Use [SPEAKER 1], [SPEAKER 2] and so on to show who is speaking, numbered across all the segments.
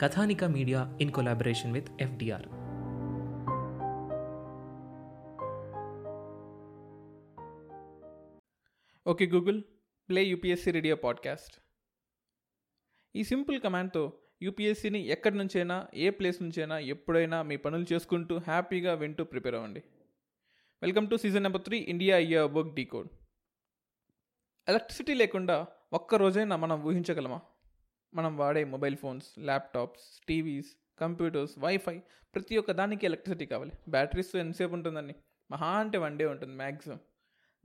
[SPEAKER 1] Kathanika media in collaboration with FDR.
[SPEAKER 2] Okay Google play UPSC radio podcast. ఈ simple కమాండ్తో యూపీఎస్సీని ఎక్కడి నుంచైనా ఏ ప్లేస్ నుంచైనా ఎప్పుడైనా మీ పనులు చేసుకుంటూ హ్యాపీగా వింటూ ప్రిపేర్ అవ్వండి. Welcome to season number three India year work decode electricity లేకుండా ఒక్క రోజైనా మనం ఊహించగలమా? మనం వాడే mobile phones laptops TVs computers wifi ప్రతి ఒక్క దానికి ఎలక్ట్రిసిటీ కావాలి. బ్యాటరీస్ ఎంతసేపు ఉంటుందండి? మహా అంటే వన్ డే ఉంటుంది మ్యాక్సిమం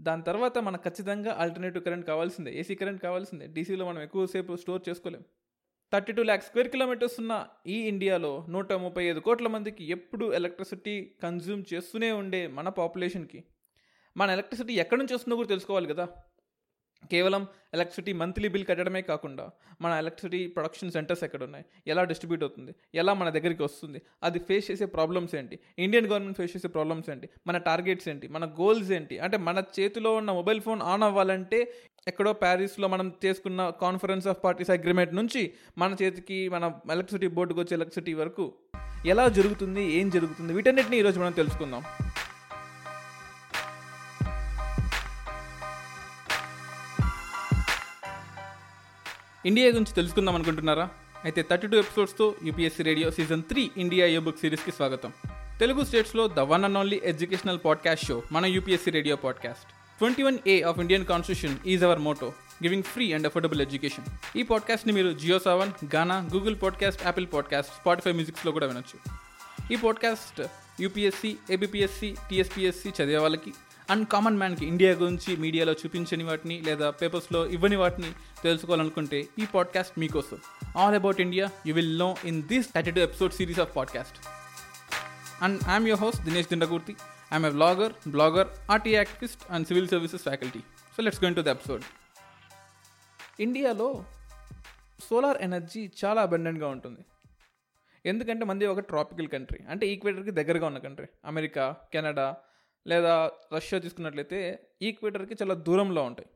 [SPEAKER 2] దాని తర్వాత మనకు ఖచ్చితంగా ఆల్టర్నేటివ్ కరెంట్ కావాల్సిందే ఏసీ కరెంట్ కావాల్సిందే. డీసీలో మనం ఎక్కువసేపు స్టోర్ చేసుకోలేం. Thirty two lakh square kilometers ఉన్న ఈ ఇండియాలో నూట ముప్పై ఐదు కోట్ల మందికి ఎప్పుడు ఎలక్ట్రిసిటీ కన్జ్యూమ్ చేస్తూనే ఉండే మన పాపులేషన్కి. మన ఎలక్ట్రిసిటీ ఎక్కడి నుంచి వస్తుందో కూడా తెలుసుకోవాలి కదా? కేవలం ఎలక్ట్రిసిటీ మంత్లీ బిల్ కట్టడమే కాకుండా మన ఎలక్ట్రిసిటీ ప్రొడక్షన్ సెంటర్స్ ఎక్కడ ఉన్నాయి ఎలా డిస్ట్రిబ్యూట్ అవుతుంది? ఎలా మన దగ్గరికి వస్తుంది? అది ఫేస్ చేసే ప్రాబ్లమ్స్ ఏంటి? ఇండియన్ గవర్నమెంట్ ఫేస్ చేసే ప్రాబ్లమ్స్ ఏంటి? మన టార్గెట్స్ ఏంటి? మన గోల్స్ ఏంటి? అంటే మన చేతిలో ఉన్న మొబైల్ ఫోన్ ఆన్ అవ్వాలంటే ఎక్కడో ప్యారిస్లో మనం చేసుకున్న కాన్ఫరెన్స్ ఆఫ్ పార్టీస్ అగ్రిమెంట్ నుంచి మన చేతికి మన ఎలక్ట్రిసిటీ బోర్డుకి వచ్చే ఎలక్ట్రిసిటీ వరకు ఎలా జరుగుతుంది? ఏం జరుగుతుంది? వీటన్నిటిని ఈరోజు మనం తెలుసుకుందాం. ఇండియా గురించి తెలుసుకుందాం అనుకుంటున్నారా? అయితే thirty two ఎపిసోడ్స్తో UPSC radio season three India a book సిరీస్కి స్వాగతం. తెలుగు స్టేట్స్లో the one and only educational podcast show మన UPSC radio podcast twenty one a of Indian constitution is our motto giving free and affordable education ఈ పాడ్కాస్ట్ని మీరు Jio Saavn Gaana Google podcast Apple podcast Spotify మ్యూజిక్స్లో కూడా వినొచ్చు. ఈ podcast UPSC ABPSC TSPSC చదివే వాళ్ళకి and common మ్యాన్కి India గురించి మీడియాలో చూపించని వాటిని లేదా పేపర్స్లో ఇవ్వని వాటిని తెలుసుకోవాలనుకుంటే ఈ పాడ్కాస్ట్ మీకోసం. All about India you will know in this thirty two episode series of podcast and I'm your host Dinesh Dindakurthi I'm a blogger blogger RT activist and civil services faculty so let's going to the episode ఇండియాలో solar energy చాలా అబెండెంట్గా ఉంటుంది. ఎందుకంటే మంది ఒక tropical country అంటే ఈక్వేటర్కి దగ్గరగా ఉన్న కంట్రీ అమెరికా కెనడా లేదా రష్యా తీసుకున్నట్లయితే ఈక్వేటర్కి చాలా దూరంలో ఉంటాయి.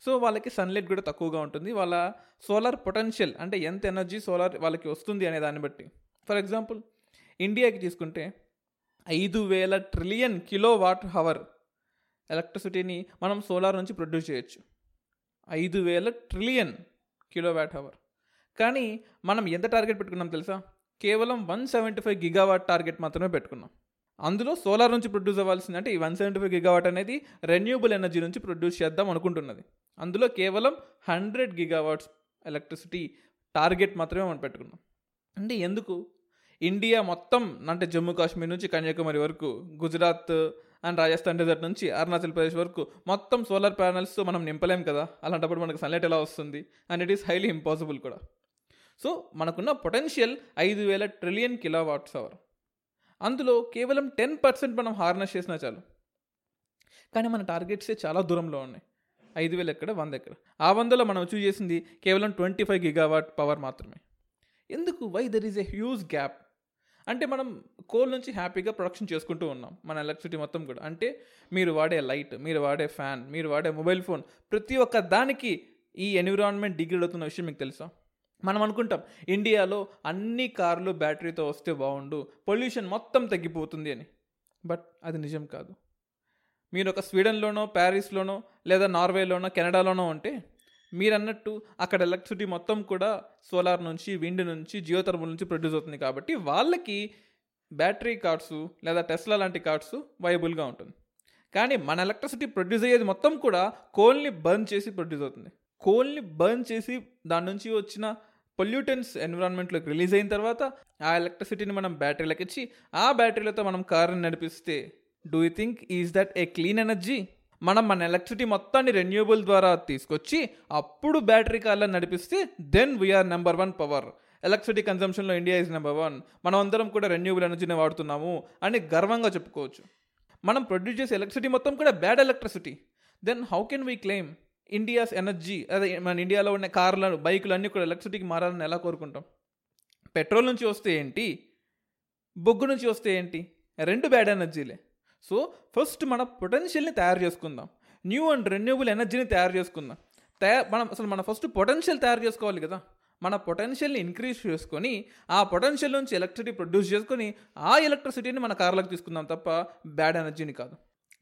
[SPEAKER 2] సో వాళ్ళకి సన్లైట్ కూడా తక్కువగా ఉంటుంది. వాళ్ళ సోలార్ పొటెన్షియల్ అంటే ఎంత ఎనర్జీ సోలార్ వాళ్ళకి వస్తుంది అనే దాన్ని బట్టి. ఫర్ ఎగ్జాంపుల్ ఇండియాకి తీసుకుంటే ఐదు వేల ట్రిలియన్ కిలో వాట్ హవర్ ఎలక్ట్రిసిటీని మనం సోలార్ నుంచి ప్రొడ్యూస్ చేయొచ్చు. ఐదు వేల ట్రిలియన్ కిలో వాట్ హవర్ కానీ మనం ఎంత టార్గెట్ పెట్టుకున్నాం తెలుసా? కేవలం one seventy five gigawatt target మాత్రమే పెట్టుకున్నాం. అందులో సోలార్ నుంచి ప్రొడ్యూస్ అవ్వాల్సింది అంటే ఈ వన్ సెవెంటీ ఫైవ్ గిగావాట్ అనేది రెన్యూబుల్ ఎనర్జీ నుంచి ప్రొడ్యూస్ చేద్దాం అనుకుంటున్నది. అందులో కేవలం హండ్రెడ్ గిగావాట్స్ ఎలక్ట్రిసిటీ టార్గెట్ మాత్రమే మనం పెట్టుకున్నాం. అంటే ఎందుకు? ఇండియా మొత్తం అంటే జమ్మూ కాశ్మీర్ నుంచి కన్యాకుమారి వరకు గుజరాత్ అండ్ రాజస్థాన్ డెజర్ట్ నుంచి అరుణాచల్ ప్రదేశ్ వరకు మొత్తం సోలార్ ప్యానల్స్తో మనం నింపలేం కదా? అలాంటప్పుడు మనకు సన్లైట్ ఎలా వస్తుంది? And it is highly impossible కూడా. సో మనకున్న పొటెన్షియల్ ఐదు వేల ట్రిలియన్ కిలో వాట్స్ అవర్ అందులో కేవలం టెన్ పర్సెంట్ మనం హార్నెస్ చేసినా చాలు. కానీ మన టార్గెట్సే చాలా దూరంలో ఉన్నాయి. ఐదు వేలు ఎక్కడ వంద ఎక్కడ? ఆ వందలో మనం అచీవ్ చేసింది కేవలం ట్వంటీ ఫైవ్ గిగావాట్ పవర్ మాత్రమే. ఎందుకు? Why there is a huge gap అంటే మనం కోల్ నుంచి హ్యాపీగా ప్రొడక్షన్ చేసుకుంటూ ఉన్నాం. మన ఎలక్ట్రిసిటీ మొత్తం కూడా. అంటే మీరు వాడే లైట్ మీరు వాడే ఫ్యాన్ మీరు వాడే మొబైల్ ఫోన్ ప్రతి ఒక్క దానికి ఈ ఎన్విరాన్మెంట్ డిగ్రేడ్ అవుతున్న విషయం మీకు తెలుసా? మనం అనుకుంటాం ఇండియాలో అన్ని కార్లు బ్యాటరీతో వస్తే బాగుండు పొల్యూషన్ మొత్తం తగ్గిపోతుంది అని. బట్ అది నిజం కాదు. మీరు ఒక స్వీడన్లోనో ప్యారిస్లోనో లేదా నార్వేలోనో కెనడాలోనో ఉంటే మీరన్నట్టు అక్కడ ఎలక్ట్రిసిటీ మొత్తం కూడా సోలార్ నుంచి విండ్ నుంచి జియోథర్మల్ నుంచి ప్రొడ్యూస్ అవుతుంది కాబట్టి వాళ్ళకి బ్యాటరీ కార్డ్స్ లేదా టెస్లా లాంటి కార్డ్స్ వైబుల్గా ఉంటుంది. కానీ మన ఎలక్ట్రిసిటీ ప్రొడ్యూస్ అయ్యేది మొత్తం కూడా కోల్ని బర్న్ చేసి ప్రొడ్యూస్ అవుతుంది. కోల్ని బర్న్ చేసి దాని నుంచి వచ్చిన పొల్యూటెన్స్ ఎన్విరాన్మెంట్లోకి రిలీజ్ అయిన తర్వాత ఆ ఎలక్ట్రిసిటీని మనం బ్యాటరీలకు ఇచ్చి ఆ బ్యాటరీలతో మనం కార్ని నడిపిస్తే do you think is that a clean energy మనం మన ఎలక్ట్రిసిటీ మొత్తాన్ని రెన్యూబుల్ ద్వారా తీసుకొచ్చి అప్పుడు బ్యాటరీ కార్లను నడిపిస్తే then we're number one power electricity కన్సంప్షన్లో India is number one మనం అందరం కూడా రెన్యూబుల్ ఎనర్జీని వాడుతున్నాము అని గర్వంగా చెప్పుకోవచ్చు. మనం ప్రొడ్యూస్ చేసే ఎలక్ట్రిసిటీ మొత్తం కూడా bad electricity then how can we claim India's energy అదే మన ఇండియాలో ఉన్న కార్లు బైకులు అన్నీ కూడా ఎలక్ట్రిసిటీకి మారాలని ఎలా కోరుకుంటాం? పెట్రోల్ నుంచి వస్తే ఏంటి? బొగ్గు నుంచి వస్తే ఏంటి? రెండు బ్యాడ్ ఎనర్జీలే. సో ఫస్ట్ మన పొటెన్షియల్ని తయారు చేసుకుందాం. న్యూ అండ్ రెన్యూబుల్ ఎనర్జీని తయారు చేసుకుందాం. తయారు మనం అసలు మన ఫస్ట్ పొటెన్షియల్ తయారు చేసుకోవాలి కదా. మన పొటెన్షియల్ని ఇంక్రీజ్ చేసుకొని ఆ పొటెన్షియల్ నుంచి ఎలక్ట్రిసిటీ ప్రొడ్యూస్ చేసుకొని ఆ ఎలక్ట్రిసిటీని మన కార్లకు తీసుకుందాం తప్ప బ్యాడ్ ఎనర్జీని కాదు.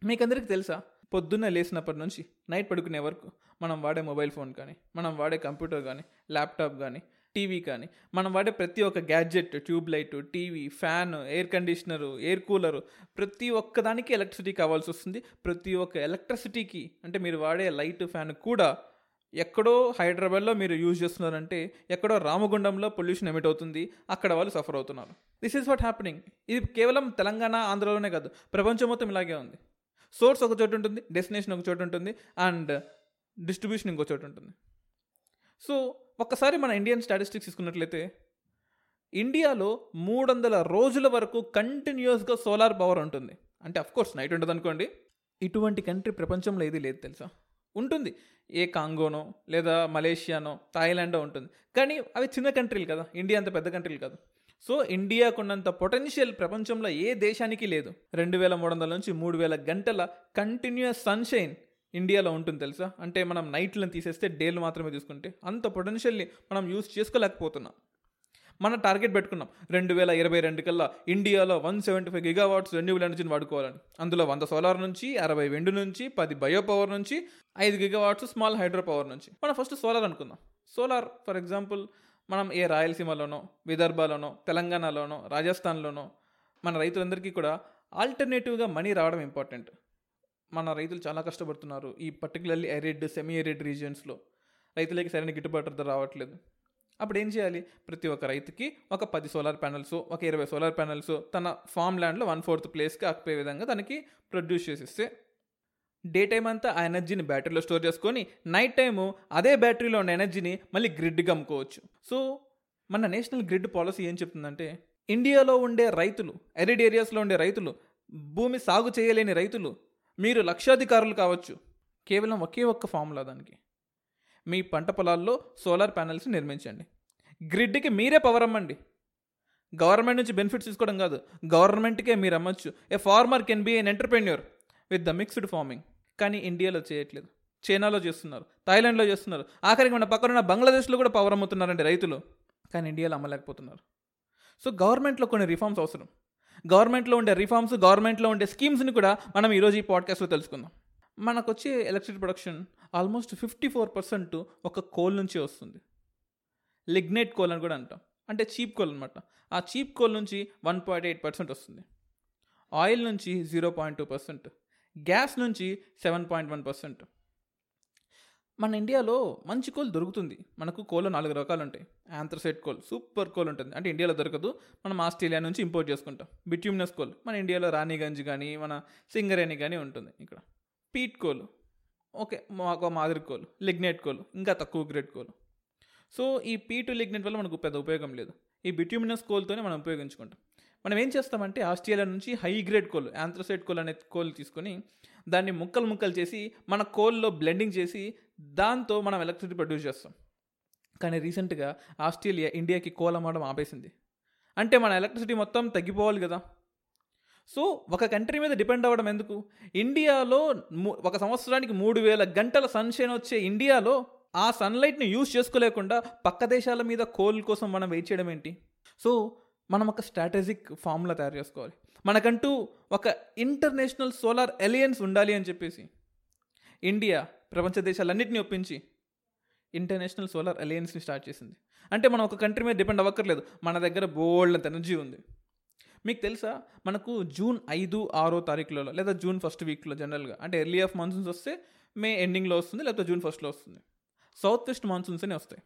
[SPEAKER 2] మీకు అందరికీ తెలుసా? పొద్దున్న లేసినప్పటి నుంచి నైట్ పడుకునే వరకు మనం వాడే మొబైల్ ఫోన్ కానీ మనం వాడే కంప్యూటర్ కానీ ల్యాప్టాప్ కానీ టీవీ కానీ మనం వాడే ప్రతి ఒక్క gadget tube light TV fan air conditioner air cooler ప్రతి ఒక్క దానికి ఎలక్ట్రిసిటీ కావాల్సి వస్తుంది. ప్రతి ఒక్క ఎలక్ట్రిసిటీకి అంటే మీరు వాడే లైట్ ఫ్యాన్ కూడా ఎక్కడో హైదరాబాద్లో మీరు యూజ్ చేస్తున్నారంటే ఎక్కడో రామగుండంలో పొల్యూషన్ ఎమిట్ అవుతుంది అక్కడ వాళ్ళు సఫర్ అవుతున్నారు. దిస్ ఈజ్ వాట్ హ్యాపెనింగ్ ఇది కేవలం తెలంగాణ ఆంధ్రలోనే కాదు ప్రపంచం మొత్తం ఇలాగే ఉంది. సోర్స్ ఒక చోటు ఉంటుంది డెస్టినేషన్ ఒక చోటు ఉంటుంది అండ్ డిస్ట్రిబ్యూషన్ ఇంకో చోటు ఉంటుంది. సో ఒక్కసారి మన ఇండియన్ స్టాటిస్టిక్స్ తీసుకున్నట్లయితే ఇండియాలో మూడు వందల రోజుల వరకు కంటిన్యూస్గా సోలార్ పవర్ ఉంటుంది. అంటే కోర్స్ నైట్ ఉంటుంది అనుకోండి. ఇటువంటి కంట్రీ ప్రపంచంలో ఏది లేదు తెలుసా? ఉంటుంది. ఏ కాంగోనో లేదా మలేషియానో థాయిలాండో ఉంటుంది. కానీ అవి చిన్న కంట్రీలు కదా. ఇండియా అంత పెద్ద కంట్రీలు కాదు. సో ఇండియాకున్నంత పొటెన్షియల్ ప్రపంచంలో ఏ దేశానికి లేదు. రెండు వేల మూడు వందల నుంచి మూడు వేల గంటల కంటిన్యూస్ సన్షైన్ ఇండియాలో ఉంటుంది తెలుసా? అంటే మనం నైట్లను తీసేస్తే డేలు మాత్రమే తీసుకుంటే అంత పొటెన్షియల్ని మనం యూజ్ చేసుకోలేకపోతున్నాం. మన టార్గెట్ పెట్టుకున్నాం. రెండు వేల ఇరవై రెండు కల్లా ఇండియాలో one seventy five gigawatts renewable ఎనర్జీని వాడుకోవాలని. అందులో వంద సోలార్ నుంచి అరవై వెండు నుంచి పది బయో పవర్ నుంచి ఐదు గిగావాట్స్ స్మాల్ హైడ్రో పవర్ నుంచి. మనం ఫస్ట్ సోలార్ అనుకుందాం. సోలార్ ఫర్ ఎగ్జాంపుల్ మనం ఏ రాయలసీమలోనో విదర్భలోనో తెలంగాణలోనో రాజస్థాన్లోనో మన రైతులందరికీ కూడా ఆల్టర్నేటివ్గా మనీ రావడం ఇంపార్టెంట్ మన రైతులు చాలా కష్టపడుతున్నారు. ఈ పర్టికులర్లీ ఎరిడ్ సెమీ ఎరిడ్ రీజియన్స్లో రైతులకి సరైన గిట్టుబాటు ధర రావట్లేదు. అప్పుడు ఏం చేయాలి? ప్రతి ఒక్క రైతుకి ఒక పది సోలార్ ప్యానల్స్ ఒక ఇరవై సోలార్ ప్యానల్స్ తన ఫామ్ ల్యాండ్లో వన్ ఫోర్త్ ప్లేస్కి ఆక్పే విధంగా తనకి ప్రొడ్యూస్ చేసిస్తే డే టైం అంతా ఆ ఎనర్జీని బ్యాటరీలో స్టోర్ చేసుకొని నైట్ టైము అదే బ్యాటరీలో ఉన్న ఎనర్జీని మళ్ళీ గ్రిడ్కి అమ్ముకోవచ్చు. సో మన నేషనల్ గ్రిడ్ పాలసీ ఏం చెప్తుందంటే ఇండియాలో ఉండే రైతులు ఎరిడ్ ఏరియాస్లో ఉండే రైతులు భూమి సాగు చేయలేని రైతులు మీరు లక్షాధికారులు కావచ్చు కేవలం ఒకే ఒక్క ఫార్ములా దానికి. మీ పంట పొలాల్లో సోలార్ ప్యానెల్స్ నిర్మించండి. గ్రిడ్కి మీరే పవర్ అమ్మండి. గవర్నమెంట్ నుంచి బెనిఫిట్స్ తీసుకోవడం కాదు గవర్నమెంట్కే మీరు అమ్మచ్చు. A farmer can be an entrepreneur with the mixed farming. కానీ ఇండియాలో చేయట్లేదు. చైనాలో చేస్తున్నారు. థాయిలాండ్లో చేస్తున్నారు. ఆఖరికి మన పక్కన బంగ్లాదేశ్లో కూడా పవర్ అమ్ముతున్నారండి రైతులు. కానీ ఇండియాలో అమ్మలేకపోతున్నారు. సో గవర్నమెంట్లో కొన్ని రిఫార్మ్స్ అవసరం. గవర్నమెంట్లో ఉండే రిఫార్మ్స్ గవర్నమెంట్లో ఉండే స్కీమ్స్ని కూడా మనం ఈరోజు ఈ పాడ్కాస్ట్లో తెలుసుకుందాం. మనకు వచ్చే electricity production almost fifty four percent ఒక కోల్ నుంచి వస్తుంది. లిగ్నేట్ కోల్ అని కూడా అంటాం. అంటే చీప్ కోల్ అనమాట ఆ చీప్ కోల్ నుంచి వన్ పాయింట్ ఎయిట్ పర్సెంట్ వస్తుంది. ఆయిల్ నుంచి zero point two percent gas నుంచి సెవెన్ పాయింట్ వన్ పర్సెంట్. మన ఇండియాలో మంచి కోల్ దొరుకుతుంది. మనకు కోల్ నాలుగు రకాలు ఉంటాయి ఆంథ్రసైట్ కోల్ సూపర్ కోల్ ఉంటుంది. అంటే ఇండియాలో దొరకదు. మనం ఆస్ట్రేలియా నుంచి ఇంపోర్ట్ చేసుకుంటాం. బిట్యూమినస్ కోల్ మన ఇండియాలో రాణిగంజ్ కానీ మన సింగరేణి కానీ ఉంటుంది ఇక్కడ. పీట్ కోల్ ఓకే మాకు మాదిరి కోల్ లిగ్నేట్ కోల్ ఇంకా తక్కువ గ్రేడ్ కోల్. సో ఈ పీటు లిగ్నెట్ వల్ల మనకు పెద్ద ఉపయోగం లేదు. ఈ బిట్యూమినస్ కోల్తోనే మనం ఉపయోగించుకుంటాం. మనం ఏం చేస్తామంటే ఆస్ట్రేలియా నుంచి high grade coal anthracite coal అనే కోల్ తీసుకొని దాన్ని ముక్కలు ముక్కలు చేసి మన కోల్లో బ్లెండింగ్ చేసి దాంతో మనం ఎలక్ట్రిసిటీ ప్రొడ్యూస్ చేస్తాం. కానీ రీసెంట్గా ఆస్ట్రేలియా ఇండియాకి కోల్ అమ్మడం ఆపేసింది. అంటే మన ఎలక్ట్రిసిటీ మొత్తం తగ్గిపోవాలి కదా. సో ఒక కంట్రీ మీద డిపెండ్ అవ్వడం ఎందుకు? ఇండియాలో ఒక సంవత్సరానికి మూడు వేల గంటల సన్షైన్ వచ్చే ఇండియాలో ఆ సన్లైట్ని యూజ్ చేసుకోలేకుండా పక్క దేశాల మీద కోల్ కోసం మనం వెయిట్ చేయడం ఏంటి? సో మనం ఒక స్ట్రాటజిక్ ఫార్ములా తయారు చేసుకోవాలి. మనకంటూ ఒక ఇంటర్నేషనల్ సోలార్ ఎలియన్స్ ఉండాలి అని చెప్పేసి ఇండియా ప్రపంచ దేశాలన్నింటినీ ఒప్పించి ఇంటర్నేషనల్ సోలార్ అలయన్స్ని స్టార్ట్ చేసింది. అంటే మనం ఒక కంట్రీ మీద డిపెండ్ అవ్వక్కర్లేదు. మన దగ్గర బోల్డ్ అంత ఎనర్జీ ఉంది. మీకు తెలుసా? మనకు జూన్ ఐదు ఆరో తారీఖులలో లేదా జూన్ ఫస్ట్ వీక్లో జనరల్గా అంటే ఎర్లీ ఆఫ్ మాన్సూన్స్ వస్తే మే ఎండింగ్లో వస్తుంది లేకపోతే జూన్ ఫస్ట్లో వస్తుంది. సౌత్ వెస్ట్ మాన్సూన్స్ అని వస్తాయి.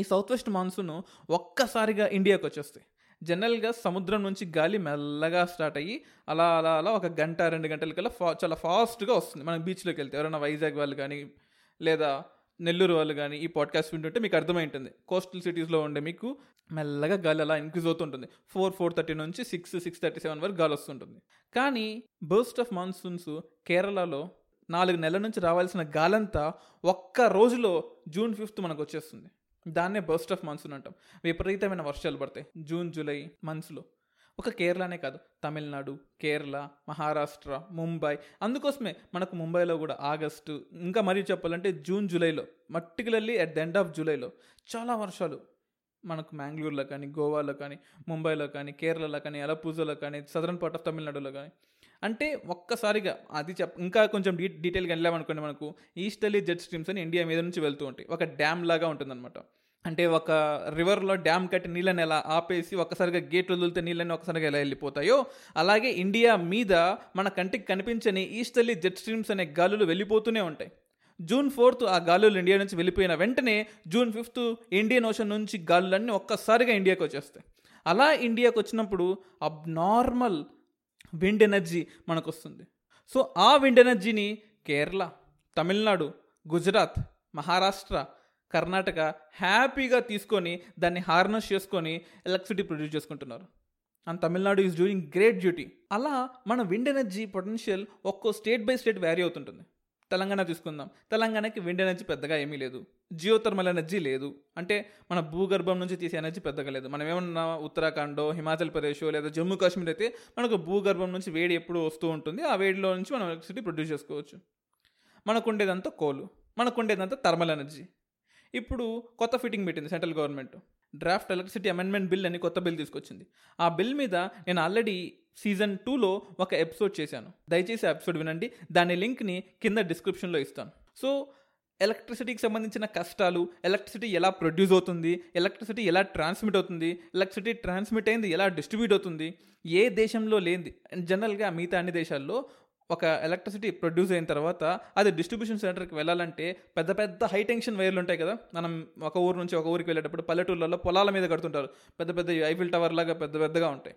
[SPEAKER 2] ఈ సౌత్ వెస్ట్ మాన్సూన్ ఒక్కసారిగా ఇండియాకి వచ్చేస్తాయి. జనరల్గా సముద్రం నుంచి గాలి మెల్లగా స్టార్ట్ అయ్యి అలా అలా అలా ఒక గంట రెండు గంటల కల్లా ఫా చాలా ఫాస్ట్గా వస్తుంది. మనం బీచ్లోకి వెళ్తే ఎవరైనా వైజాగ్ వాళ్ళు కానీ లేదా నెల్లూరు వాళ్ళు కానీ ఈ పాడ్కాస్ట్ వింటుంటే మీకు అర్థమై ఉంటుంది కోస్టల్ సిటీస్లో ఉండే మీకు మెల్లగా గాలి అలా ఇంక్రీజ్ అవుతుంటుంది. ఫోర్ ఫోర్ థర్టీ నుంచి సిక్స్ సిక్స్ థర్టీ సెవెన్ వరకు గాలి వస్తుంటుంది. కానీ బర్స్ట్ ఆఫ్ మాన్సూన్స్ కేరళలో నాలుగు నెలల నుంచి రావాల్సిన గాలంతా ఒక్క రోజులో జూన్ ఫిఫ్త్ మనకు వచ్చేస్తుంది. దాన్నే బర్స్ట్ ఆఫ్ మాన్సూన్ అంటాం. విపరీతమైన వర్షాలు పడతాయి. జూన్ జూలై మంత్స్లో. ఒక కేరళనే కాదు తమిళనాడు కేరళ మహారాష్ట్ర ముంబై. అందుకోసమే మనకు ముంబైలో కూడా ఆగస్టు ఇంకా మరీ చెప్పాలంటే జూన్ జూలైలో particularly at the end of జూలైలో చాలా వర్షాలు. మనకు మ్యాంగ్లూర్లో కానీ గోవాలో కానీ ముంబైలో కానీ కేరళలో కానీ అలపూజలో కానీ సదరన్ పార్ట్ ఆఫ్ తమిళనాడులో కానీ. అంటే ఒక్కసారిగా అది చెప్ ఇంకా కొంచెం డీ డీటెయిల్గా వెళ్ళామనుకోండి మనకు ఈస్టర్లీ జెట్ స్ట్రీమ్స్ అని ఇండియా మీద నుంచి వెళ్తూ ఉంటాయి. ఒక డ్యామ్ లాగా ఉంటుందన్నమాట. అంటే ఒక రివర్లో డ్యామ్ కట్టి నీళ్ళని ఎలా ఆపేసి ఒక్కసారిగా గేట్లు వదిలితే నీళ్ళని ఒక్కసారిగా ఎలా వెళ్ళిపోతాయో అలాగే ఇండియా మీద మన కంటికి కనిపించని ఈస్టర్లీ జెట్ స్ట్రీమ్స్ అనే గాలులు వెళ్ళిపోతూనే ఉంటాయి. జూన్ ఫోర్త్ ఆ గాలులు ఇండియా నుంచి వెళ్ళిపోయిన వెంటనే జూన్ ఫిఫ్త్ ఇండియన్ ఓషన్ నుంచి గాలులన్నీ ఒక్కసారిగా ఇండియాకి వచ్చేస్తాయి. అలా ఇండియాకి వచ్చినప్పుడు అబ్నార్మల్ విండ్ ఎనర్జీ మనకు వస్తుంది సో ఆ విండ్ ఎనర్జీని కేరళ తమిళనాడు గుజరాత్ మహారాష్ట్ర కర్ణాటక హ్యాపీగా తీసుకొని దాన్ని హార్నెస్ చేసుకొని ఎలక్ట్రిసిటీ ప్రొడ్యూస్ చేసుకుంటున్నారు. And Tamil Nadu is doing great duty. అలా మన విండ్ ఎనర్జీ పొటెన్షియల్ ఒక్కో స్టేట్ బై స్టేట్ వ్యారీ అవుతుంటుంది. తెలంగాణ తీసుకుందాం. తెలంగాణకి విండ్ ఎనర్జీ పెద్దగా ఏమీ లేదు. జియోథర్మల్ ఎనర్జీ లేదు. అంటే మన భూగర్భం నుంచి తీసే ఎనర్జీ పెద్దగా లేదు. మనం ఏమన్నా ఉత్తరాఖండో హిమాచల్ ప్రదేశ్ లేదా జమ్మూ కాశ్మీర్ అయితే మనకు భూగర్భం నుంచి వేడి ఎప్పుడు వస్తూ ఉంటుంది. ఆ వేడిలో నుంచి మనం ఎలక్ట్రిసిటీ ప్రొడ్యూస్ చేసుకోవచ్చు. మనకు ఉండేదంతా కోలు. మనకు ఉండేదంతా థర్మల్ ఎనర్జీ. ఇప్పుడు కొత్త ఫిట్టింగ్ పెట్టింది central government. Draft electricity amendment bill అని కొత్త బిల్ తీసుకొచ్చింది. ఆ బిల్ మీద నేను ఆల్రెడీ సీజన్ టూలో ఒక ఎపిసోడ్ చేశాను. దయచేసి ఆ ఎపిసోడ్ వినండి. దాని లింక్ని కింద డిస్క్రిప్షన్లో ఇస్తాను. సో ఎలక్ట్రిసిటీకి సంబంధించిన కష్టాలు ఎలక్ట్రిసిటీ ఎలా ప్రొడ్యూస్ అవుతుంది ఎలక్ట్రిసిటీ ఎలా ట్రాన్స్మిట్ అవుతుంది ఎలక్ట్రిసిటీ ట్రాన్స్మిట్ అయింది ఎలా డిస్ట్రిబ్యూట్ అవుతుంది ఏ దేశంలో లేనిది జనరల్గా మిగతా అన్ని దేశాల్లో ఒక ఎలక్ట్రిసిటీ ప్రొడ్యూస్ అయిన తర్వాత అది డిస్ట్రిబ్యూషన్ సెంటర్కి వెళ్ళాలంటే పెద్ద పెద్ద హై టెన్షన్ వైర్లు ఉంటాయి కదా. మనం ఒక ఊరు నుంచి ఒక ఊరికి వెళ్ళేటప్పుడు పల్లెటూర్లలో పొలాల మీద కడుతుంటారు. పెద్ద పెద్ద ఐఫిల్ టవర్ లాగా పెద్ద పెద్దగా ఉంటాయి.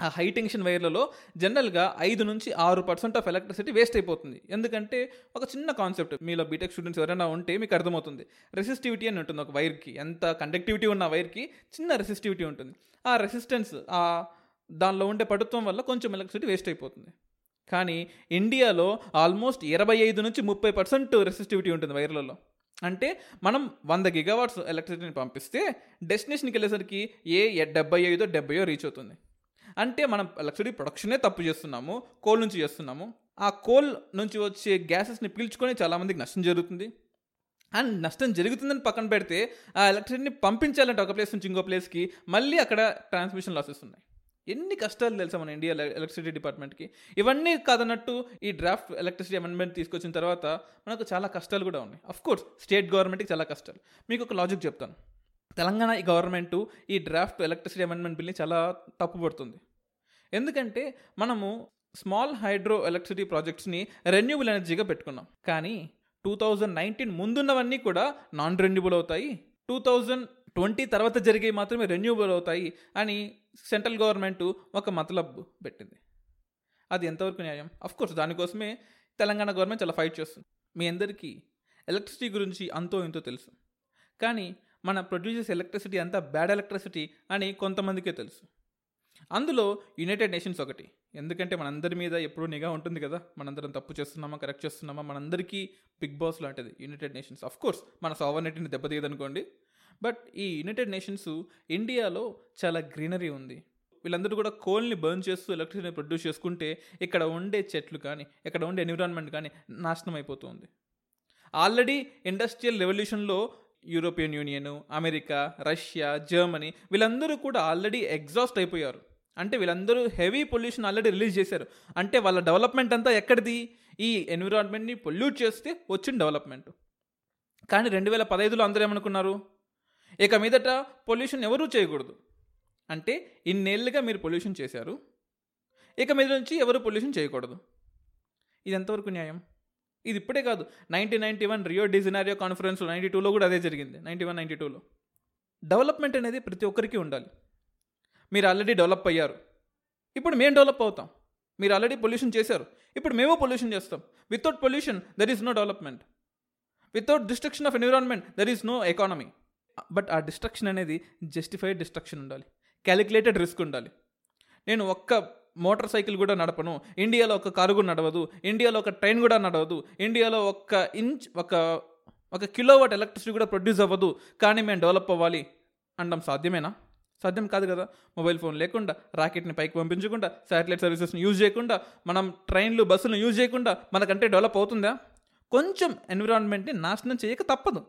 [SPEAKER 2] ఆ హై టెన్షన్ వైర్లలో జనరల్గా ఐదు నుంచి ఆరు పర్సెంట్ ఆఫ్ ఎలక్ట్రిసిటీ వేస్ట్ అయిపోతుంది. ఎందుకంటే ఒక చిన్న కాన్సెప్ట్ మీలో బీటెక్ స్టూడెంట్స్ ఎవరైనా ఉంటే మీకు అర్థమవుతుంది. రెసిస్టివిటీ అని ఉంటుంది ఒక వైర్కి. ఎంత కండక్టివిటీ ఉన్న వైర్కి చిన్న రెసిస్టివిటీ ఉంటుంది. ఆ రెసిస్టెన్స్ ఆ దానిలో ఉండే పటుత్వం వల్ల కొంచెం ఎలక్ట్రిసిటీ వేస్ట్ అయిపోతుంది. కానీ ఇండియాలో ఆల్మోస్ట్ ఇరవై ఐదు నుంచి ముప్పై పర్సెంట్ రెసిస్టివిటీ ఉంటుంది వైర్లలో. అంటే మనం వంద గిగావాట్స్ ఎలక్ట్రిసిటీని పంపిస్తే డెస్టినేషన్కి వెళ్ళేసరికి ఏ డెబ్బై ఐదో డెబ్బయో రీచ్ అవుతుంది. అంటే మనం ఎలక్ట్రిసిటీ ప్రొడక్షనే తప్పు చేస్తున్నాము కోల్ నుంచి చేస్తున్నాము. ఆ కోల్ నుంచి వచ్చే గ్యాసెస్ని పీల్చుకొని చాలామందికి నష్టం జరుగుతుంది. అండ్ నష్టం జరుగుతుందని పక్కన పెడితే ఆ ఎలక్ట్రిసిటీని పంపించాలంటే ఒక ప్లేస్ నుంచి ఇంకో ప్లేస్కి మళ్ళీ అక్కడ ట్రాన్స్మిషన్ లాసెస్ ఉన్నాయి. ఎన్ని కష్టాలు తెలుసా మన ఇండియా ఎలక్ట్రిసిటీ డిపార్ట్మెంట్కి? ఇవన్నీ కాదన్నట్టు ఈ డ్రాఫ్ట్ ఎలక్ట్రిసిటీ అమెండ్మెంట్ తీసుకొచ్చిన తర్వాత మనకు చాలా కష్టాలు కూడా ఉన్నాయి. అఫ్ కోర్స్ స్టేట్ గవర్నమెంట్కి చాలా కష్టాలు. మీకు ఒక లాజిక్ చెప్తాను. తెలంగాణ ఈ గవర్నమెంట్ ఈ డ్రాఫ్ట్ ఎలక్ట్రిసిటీ అమెండ్మెంట్ బిల్ని చాలా తప్పుపడుతుంది ఎందుకంటే మనము స్మాల్ హైడ్రో ఎలక్ట్రిసిటీ ప్రాజెక్ట్స్ని రెన్యూబుల్ ఎనర్జీగా పెట్టుకున్నాం. కానీ టూ థౌజండ్ నైన్టీన్ ముందున్నవన్నీ కూడా నాన్ రెన్యూబుల్ అవుతాయి. టూ థౌజండ్ ట్వంటీ తర్వాత జరిగే మాత్రమే రెన్యూబుల్ అవుతాయి అని సెంట్రల్ గవర్నమెంట్ ఒక మతలబ్ పెట్టింది. అది ఎంతవరకు న్యాయం? అఫ్ కోర్స్ దానికోసమే తెలంగాణ గవర్నమెంట్ చాలా ఫైట్ చేస్తుంది. మీ అందరికీ ఎలక్ట్రిసిటీ గురించి అంతో ఇంతో తెలుసు. కానీ మన ప్రొడ్యూసెస్ ఎలక్ట్రిసిటీ అంతా బ్యాడ్ ఎలక్ట్రిసిటీ అని కొంతమందికే తెలుసు. అందులో యునైటెడ్ నేషన్స్ ఒకటి. ఎందుకంటే మనందరి మీద ఎప్పుడూ నిఘా ఉంటుంది కదా? మనందరం తప్పు చేస్తున్నామా? కరెక్ట్ చేస్తున్నామా? మనందరికీ బిగ్ బాస్ లాంటిది యునైటెడ్ నేషన్స్ అఫ్ కోర్స్ మన సావర్నిటీని దెబ్బతీయదనుకోండి. బట్ ఈ యునైటెడ్ నేషన్స్ ఇండియాలో చాలా గ్రీనరీ ఉంది. వీళ్ళందరూ కూడా కోల్ని బర్న్ చేస్తూ ఎలక్ట్రిసిటీని ప్రొడ్యూస్ చేసుకుంటే ఇక్కడ ఉండే చెట్లు కానీ ఇక్కడ ఉండే ఎన్విరాన్మెంట్ కానీ నాశనం అయిపోతుంది. Already industrial రెవల్యూషన్లో European Union America Russia Germany వీళ్ళందరూ కూడా ఆల్రెడీ ఎగ్జాస్ట్ అయిపోయారు. అంటే వీళ్ళందరూ హెవీ పొల్యూషన్ ఆల్రెడీ రిలీజ్ చేశారు. అంటే వాళ్ళ డెవలప్మెంట్ అంతా ఎక్కడిది? ఈ ఎన్విరాన్మెంట్ని పొల్యూట్ చేస్తే వచ్చిన డెవలప్మెంట్. కానీ రెండు వేల పదహైదులో అందరూ ఏమనుకున్నారు? ఇక మీదట పొల్యూషన్ ఎవరూ చేయకూడదు. అంటే ఇన్నేళ్ళుగా మీరు పొల్యూషన్ చేశారు. ఇక మీద నుంచి ఎవరు పొల్యూషన్ చేయకూడదు. ఇది ఎంతవరకు న్యాయం? ఇది ఇప్పుడే కాదు nineteen ninety one Rio de Janeiro కాన్ఫరెన్స్లో నైంటీ టూలో కూడా అదే జరిగింది నైంటీ వన్ నైంటీ టూలో డెవలప్మెంట్ అనేది ప్రతి ఒక్కరికి ఉండాలి. మీరు ఆల్రెడీ డెవలప్ అయ్యారు. ఇప్పుడు మేము డెవలప్ అవుతాం. మీరు ఆల్రెడీ పొల్యూషన్ చేశారు. ఇప్పుడు మేము పొల్యూషన్ చేస్తాం. Without pollution there is no development without destruction of environment there is no economy but ఆ డిస్ట్రక్షన్ అనేది జస్టిఫైడ్ డిస్ట్రక్షన్ ఉండాలి. క్యాలిక్యులేటెడ్ రిస్క్ ఉండాలి. నేను ఒక్క మోటార్ సైకిల్ కూడా నడపను. ఇండియాలో ఒక కారు కూడా నడవదు. ఇండియాలో ఒక ట్రైన్ కూడా నడవదు. ఇండియాలో ఒక్క ఇంచ్ ఒక ఒక కిలోవాట్ ఎలక్ట్రిసిటీ కూడా ప్రొడ్యూస్ అవ్వదు. కానీ మేము డెవలప్ అవ్వాలి అనడం సాధ్యమేనా? సాధ్యం కాదు కదా. మొబైల్ ఫోన్ లేకుండా రాకెట్ని పైకి పంపించకుండా శాటిలైట్ సర్వీసెస్ని యూజ్ చేయకుండా మనం ట్రైన్లు బస్సులను యూజ్ చేయకుండా మనకంటే డెవలప్ అవుతుందా? కొంచెం ఎన్విరాన్మెంట్ని నాశనం చేయక తప్పదు.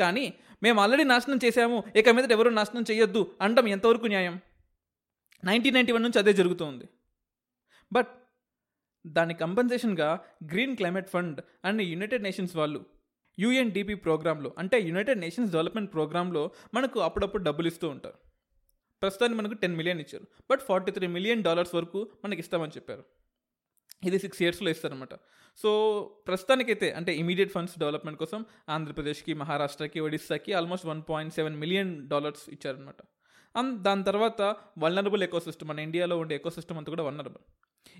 [SPEAKER 2] కానీ మేము ఆల్రెడీ నాశనం చేశాము. ఇక మీద ఎవరు నాశనం చేయొద్దు అనడం ఎంతవరకు న్యాయం? నైన్టీన్ నైంటీ వన్ నుంచి అదే జరుగుతుంది. బట్ దాని కంపెన్సేషన్గా green climate fund and United Nations వాళ్ళు యుఎన్డిపి ప్రోగ్రాంలో అంటే యునైటెడ్ నేషన్స్ డెవలప్మెంట్ ప్రోగ్రాంలో మనకు అప్పుడప్పుడు డబ్బులు ఇస్తూ ఉంటారు. ప్రస్తుతానికి మనకు టెన్ మిలియన్ ఇచ్చారు. But forty three million dollars వరకు మనకి ఇస్తామని చెప్పారు. ఇది సిక్స్ ఇయర్స్లో ఇస్తారనమాట సో ప్రస్తుతానికైతే అంటే ఇమీడియట్ ఫండ్స్ డెవలప్మెంట్ కోసం ఆంధ్రప్రదేశ్కి మహారాష్ట్రకి ఒడిస్సాకి almost one point seven million dollars ఇచ్చారనమాట అండ్ దాని తర్వాత వల్నరబుల్ ఎకోసిస్టమ్ మన ఇండియాలో ఉండే ఎకోసిస్టమ్ అంతా కూడా వల్నరబుల్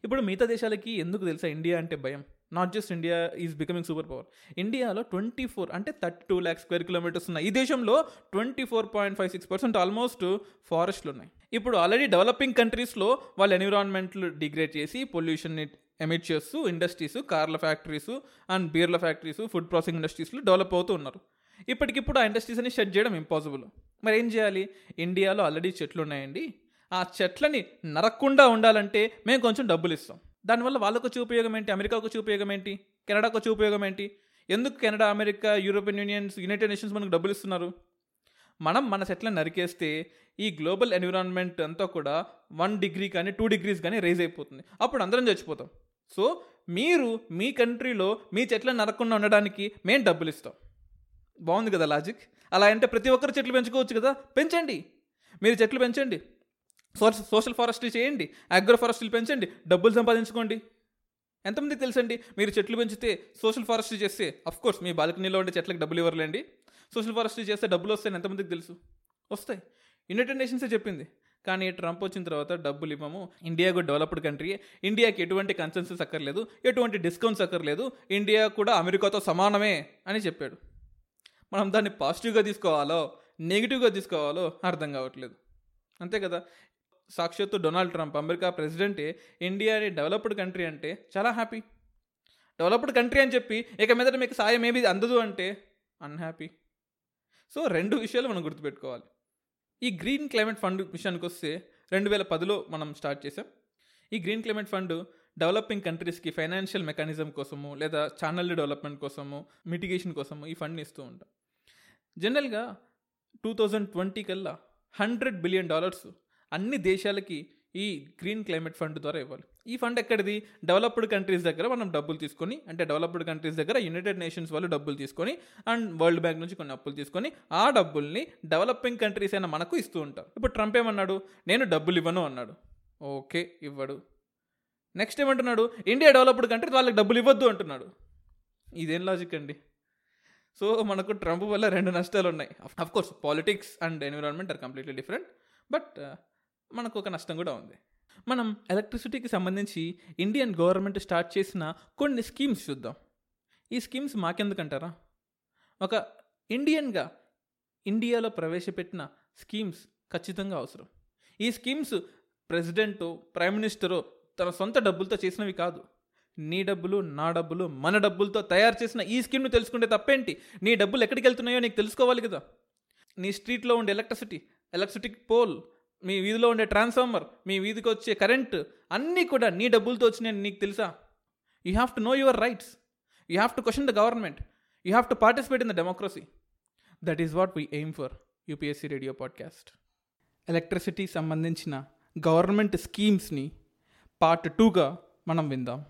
[SPEAKER 2] ఇప్పుడు మిగతా దేశాలకి ఎందుకు తెలుసా ఇండియా అంటే భయం? Not just India is becoming super power ఇండియాలో ట్వంటీ ఫోర్ అంటే thirty two lakhs square kilometres ఉన్నాయి. ఈ దేశంలో twenty four point five six percent almost ఫారెస్ట్లు ఉన్నాయి. ఇప్పుడు ఆల్రెడీ డెవలపింగ్ కంట్రీస్లో వాళ్ళ ఎన్విరాన్మెంట్లు డిగ్రేడ్ చేసి పొల్యూషన్ని ఎమిట్ చేస్తూ ఇండస్ట్రీస్ కార్ల ఫ్యాక్టరీస్ అండ్ బీర్ల ఫ్యాక్టరీస్ ఫుడ్ ప్రాసెసింగ్ ఇండస్ట్రీస్లో డెవలప్ అవుతూ ఉన్నారు. ఇప్పటికిప్పుడు ఆ ఇండస్ట్రీస్ అని షట్ చేయడం ఇంపాసిబుల్ మరి ఏం చేయాలి? ఇండియాలో ఆల్రెడీ చెట్లు ఉన్నాయండి ఆ చెట్లని నరక్కుండా ఉండాలంటే మేము కొంచెం డబ్బులు ఇస్తాం దానివల్ల వాళ్ళకు వచ్చే ఉపయోగం ఏంటి? అమెరికాకు వచ్చే ఉపయోగం ఏంటి? కెనడాకు వచ్చే ఉపయోగం ఏంటి? ఎందుకు Canada America European Unions United Nations మనకు డబ్బులు ఇస్తున్నారు మనం మన చెట్లను నరికేస్తే ఈ గ్లోబల్ ఎన్విరాన్మెంట్ అంతా కూడా వన్ డిగ్రీ కానీ టూ డిగ్రీస్ కానీ రైజ్ అయిపోతుంది. అప్పుడు అందరం చచ్చిపోతాం. సో మీరు మీ కంట్రీలో మీ చెట్లను నరకుండా ఉండడానికి మేము డబ్బులు ఇస్తాం బాగుంది కదా లాజిక్? అలా అంటే ప్రతి ఒక్కరు చెట్లు పెంచుకోవచ్చు కదా? పెంచండి. మీరు చెట్లు పెంచండి. సోషల్ సోషల్ ఫారెస్ట్రీ చేయండి. అగ్రో ఫారెస్ట్రీ పెంచండి. డబ్బులు సంపాదించుకోండి. ఎంతమందికి తెలుసండి? మీరు చెట్లు పెంచితే సోషల్ ఫారెస్ట్రీ చేస్తే అఫ్ కోర్స్ మీ బాల్కనీలో ఉండే చెట్లకు డబ్బులు ఇవ్వరులేండి. సోషల్ ఫారెస్ట్రీ చేస్తే డబ్బులు వస్తాయని ఎంతమందికి తెలుసు? వస్తాయి. యునైటెడ్ నేషన్సే చెప్పింది. కానీ ట్రంప్ వచ్చిన తర్వాత డబ్బులు ఇవ్వము. ఇండియా కూడా డెవలప్డ్ కంట్రీ. ఇండియాకి ఎటువంటి కన్సెన్సెస్ అక్కర్లేదు. ఎటువంటి డిస్కౌంట్స్ అక్కర్లేదు. ఇండియా కూడా అమెరికాతో సమానమే అని చెప్పాడు. మనం దాన్ని పాజిటివ్గా తీసుకోవాలో నెగిటివ్గా తీసుకోవాలో అర్థం కావట్లేదు. అంతే కదా? సాక్షాత్తు డొనాల్డ్ ట్రంప్ అమెరికా ప్రెసిడెంటే ఇండియాని డెవలప్డ్ కంట్రీ అంటే చాలా హ్యాపీ. డెవలప్డ్ కంట్రీ అని చెప్పి ఇక మీదట మీకు సాయం ఏమి అందదు అంటే అన్హ్యాపీ. సో రెండు విషయాలు మనం గుర్తుపెట్టుకోవాలి. ఈ గ్రీన్ క్లైమేట్ ఫండ్ విషయానికి వస్తే రెండు వేల పదిలో మనం స్టార్ట్ చేసాం ఈ గ్రీన్ క్లైమేట్ ఫండ్ డెవలపింగ్ కంట్రీస్కి ఫైనాన్షియల్ మెకానిజం కోసము లేదా ఛానల్ డెవలప్మెంట్ కోసము మిటిగేషన్ కోసము ఈ ఫండ్ని ఇస్తూ ఉంటాం. జనరల్గా టూ థౌజండ్ ట్వంటీ కల్లా హండ్రెడ్ బిలియన్ డాలర్స్ అన్ని దేశాలకి ఈ గ్రీన్ క్లైమేట్ ఫండ్ ద్వారా ఇవ్వాలి. ఈ ఫండ్ ఎక్కడిది? డెవలప్డ్ కంట్రీస్ దగ్గర మనం డబ్బులు తీసుకొని అంటే డెవలప్డ్ కంట్రీస్ దగ్గర యునైటెడ్ నేషన్స్ వాళ్ళు డబ్బులు తీసుకొని అండ్ వరల్డ్ బ్యాంక్ నుంచి కొన్ని అప్పులు తీసుకొని ఆ డబ్బుల్ని డెవలపింగ్ కంట్రీస్ అయినా మనకు ఇస్తూ ఉంటారు. ఇప్పుడు ట్రంప్ ఏమన్నాడు? నేను డబ్బులు ఇవ్వను అన్నాడు. ఓకే ఇవ్వడు. నెక్స్ట్ ఏమంటున్నాడు ఇండియా డెవలప్డ్ కంట్రీ వాళ్ళకి డబ్బులు ఇవ్వద్దు అంటున్నాడు. ఇదేం లాజిక్ అండి? సో మనకు ట్రంప్ వల్ల రెండు నష్టాలు ఉన్నాయి of course politics and environment are completely different but మనకు ఒక నష్టం కూడా ఉంది. మనం ఎలక్ట్రిసిటీకి సంబంధించి ఇండియన్ గవర్నమెంట్ స్టార్ట్ చేసిన కొన్ని స్కీమ్స్ చూద్దాం. ఈ స్కీమ్స్ మాకెందుకంటారా? ఒక ఇండియన్గా ఇండియాలో ప్రవేశపెట్టిన స్కీమ్స్ ఖచ్చితంగా అవసరం. ఈ స్కీమ్స్ ప్రెసిడెంటో ప్రైమ్ మినిస్టరో తన సొంత డబ్బులతో చేసినవి కాదు. నీ డబ్బులు నా డబ్బులు మన డబ్బులతో తయారు చేసిన ఈ స్కీమ్ను తెలుసుకుంటే తప్పేంటి? నీ డబ్బులు ఎక్కడికి వెళ్తున్నాయో నీకు తెలుసుకోవాలి కదా. నీ స్ట్రీట్లో ఉండే ఎలక్ట్రిసిటీ ఎలక్ట్రిసిటీ పోల్ మీ వీధిలో ఉండే ట్రాన్స్ఫార్మర్ మీ వీధికి వచ్చే కరెంట్ అన్నీ కూడా నీ డబ్బులతో వచ్చినాయని నీకు తెలుసా? You have to know your rights. You have to question the government. You have to participate in the democracy. That is what we aim for UPSC radio podcast. Electricity సంబంధించిన గవర్నమెంట్ స్కీమ్స్ని part టూగా మనం విందాం.